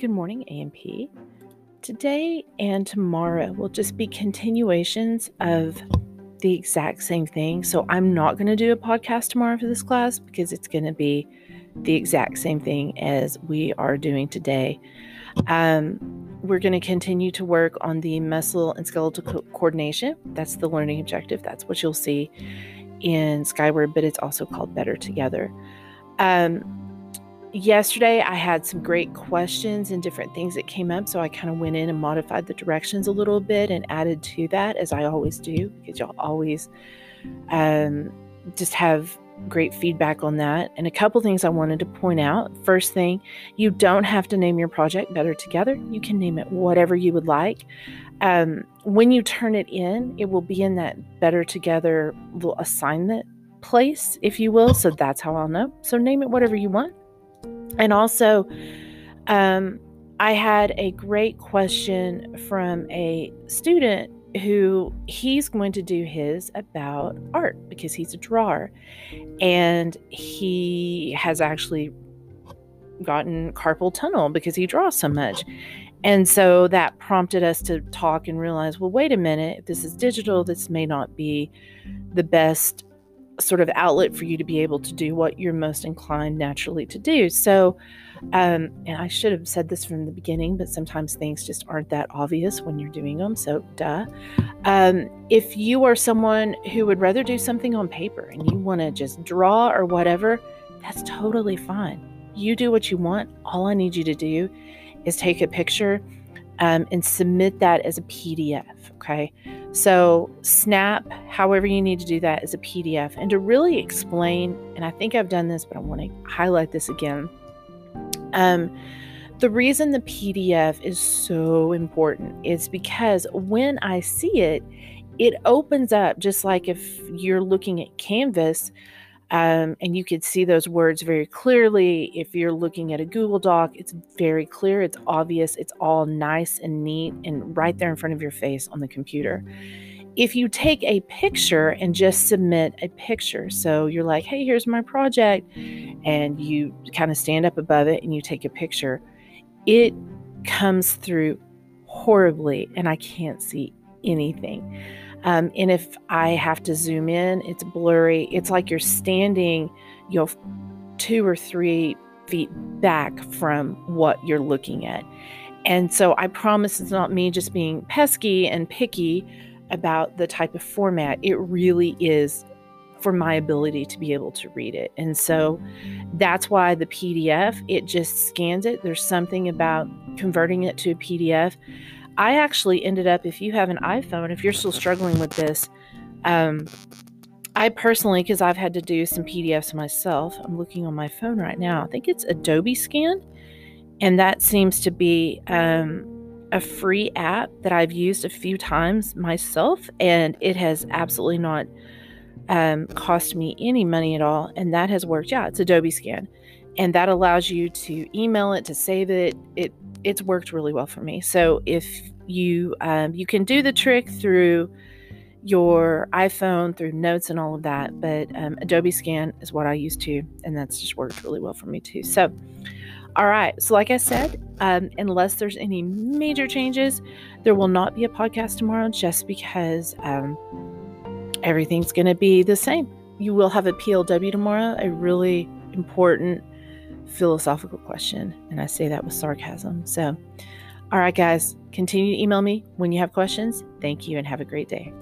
Good morning, A&P. Today and tomorrow will just be continuations of the exact same thing. So I'm not going to do a podcast tomorrow for this class because it's going to be the exact same thing as we are doing today. Um, we're going to continue to work on the muscle and skeletal co- coordination. That's the learning objective. That's what you'll see in Skyward, but it's also called Better Together. Um, yesterday, I had some great questions and different things that came up. So I kind of went in and modified the directions a little bit and added to that, as I always do, because y'all always um, just have great feedback on that. And a couple things I wanted to point out. First thing, you don't have to name your project Better Together. You can name it whatever you would like. Um, when you turn it in, it will be in that Better Together little assignment place, if you will. So that's how I'll know. So name it whatever you want. And also, um, I had a great question from a student who he's going to do his about art because he's a drawer and he has actually gotten carpal tunnel because he draws so much. And so that prompted us to talk and realize well, wait a minute, if this is digital, this may not be the best sort of outlet for you to be able to do what you're most inclined naturally to do. So, um, and I should have said this from the beginning, but sometimes things just aren't that obvious when you're doing them. So, duh. Um, if you are someone who would rather do something on paper and you want to just draw or whatever, that's totally fine. You do what you want. All I need you to do is take a picture um, and submit that as a PDF. Okay. So, snap however you need to do that as a PDF. And to really explain, and I think I've done this, but I want to highlight this again. Um, the reason the PDF is so important is because when I see it, it opens up just like if you're looking at Canvas um, and you could see those words very clearly. If you're looking at a Google Doc, it's very clear, it's obvious, it's all nice and neat and right there in front of your face on the computer. If you take a picture and just submit a picture, so you're like, hey, here's my project, and you kind of stand up above it and you take a picture, it comes through horribly, and I can't see anything. Um, and if I have to zoom in, it's blurry. It's like you're standing, you know, two or three feet back from what you're looking at. And so I promise it's not me just being pesky and picky about the type of format. It really is for my ability to be able to read it. And so that's why the PDF, it just scans it. There's something about converting it to a PDF I actually ended up, if you have an iPhone, if you're still struggling with this, um, I personally, because I've had to do some PDFs myself, I'm looking on my phone right now. I think it's Adobe Scan, and that seems to be um, a free app that I've used a few times myself, and it has absolutely not um, cost me any money at all. And that has worked. Yeah, it's Adobe Scan, and that allows you to email it, to save it. It it's worked really well for me. So if you um, you can do the trick through your iPhone through notes and all of that, but um, Adobe Scan is what I use too, and that's just worked really well for me too. So, all right. So, like I said, um, unless there's any major changes, there will not be a podcast tomorrow just because um, everything's going to be the same. You will have a PLW tomorrow, a really important philosophical question. And I say that with sarcasm. So, all right, guys, continue to email me when you have questions. Thank you and have a great day.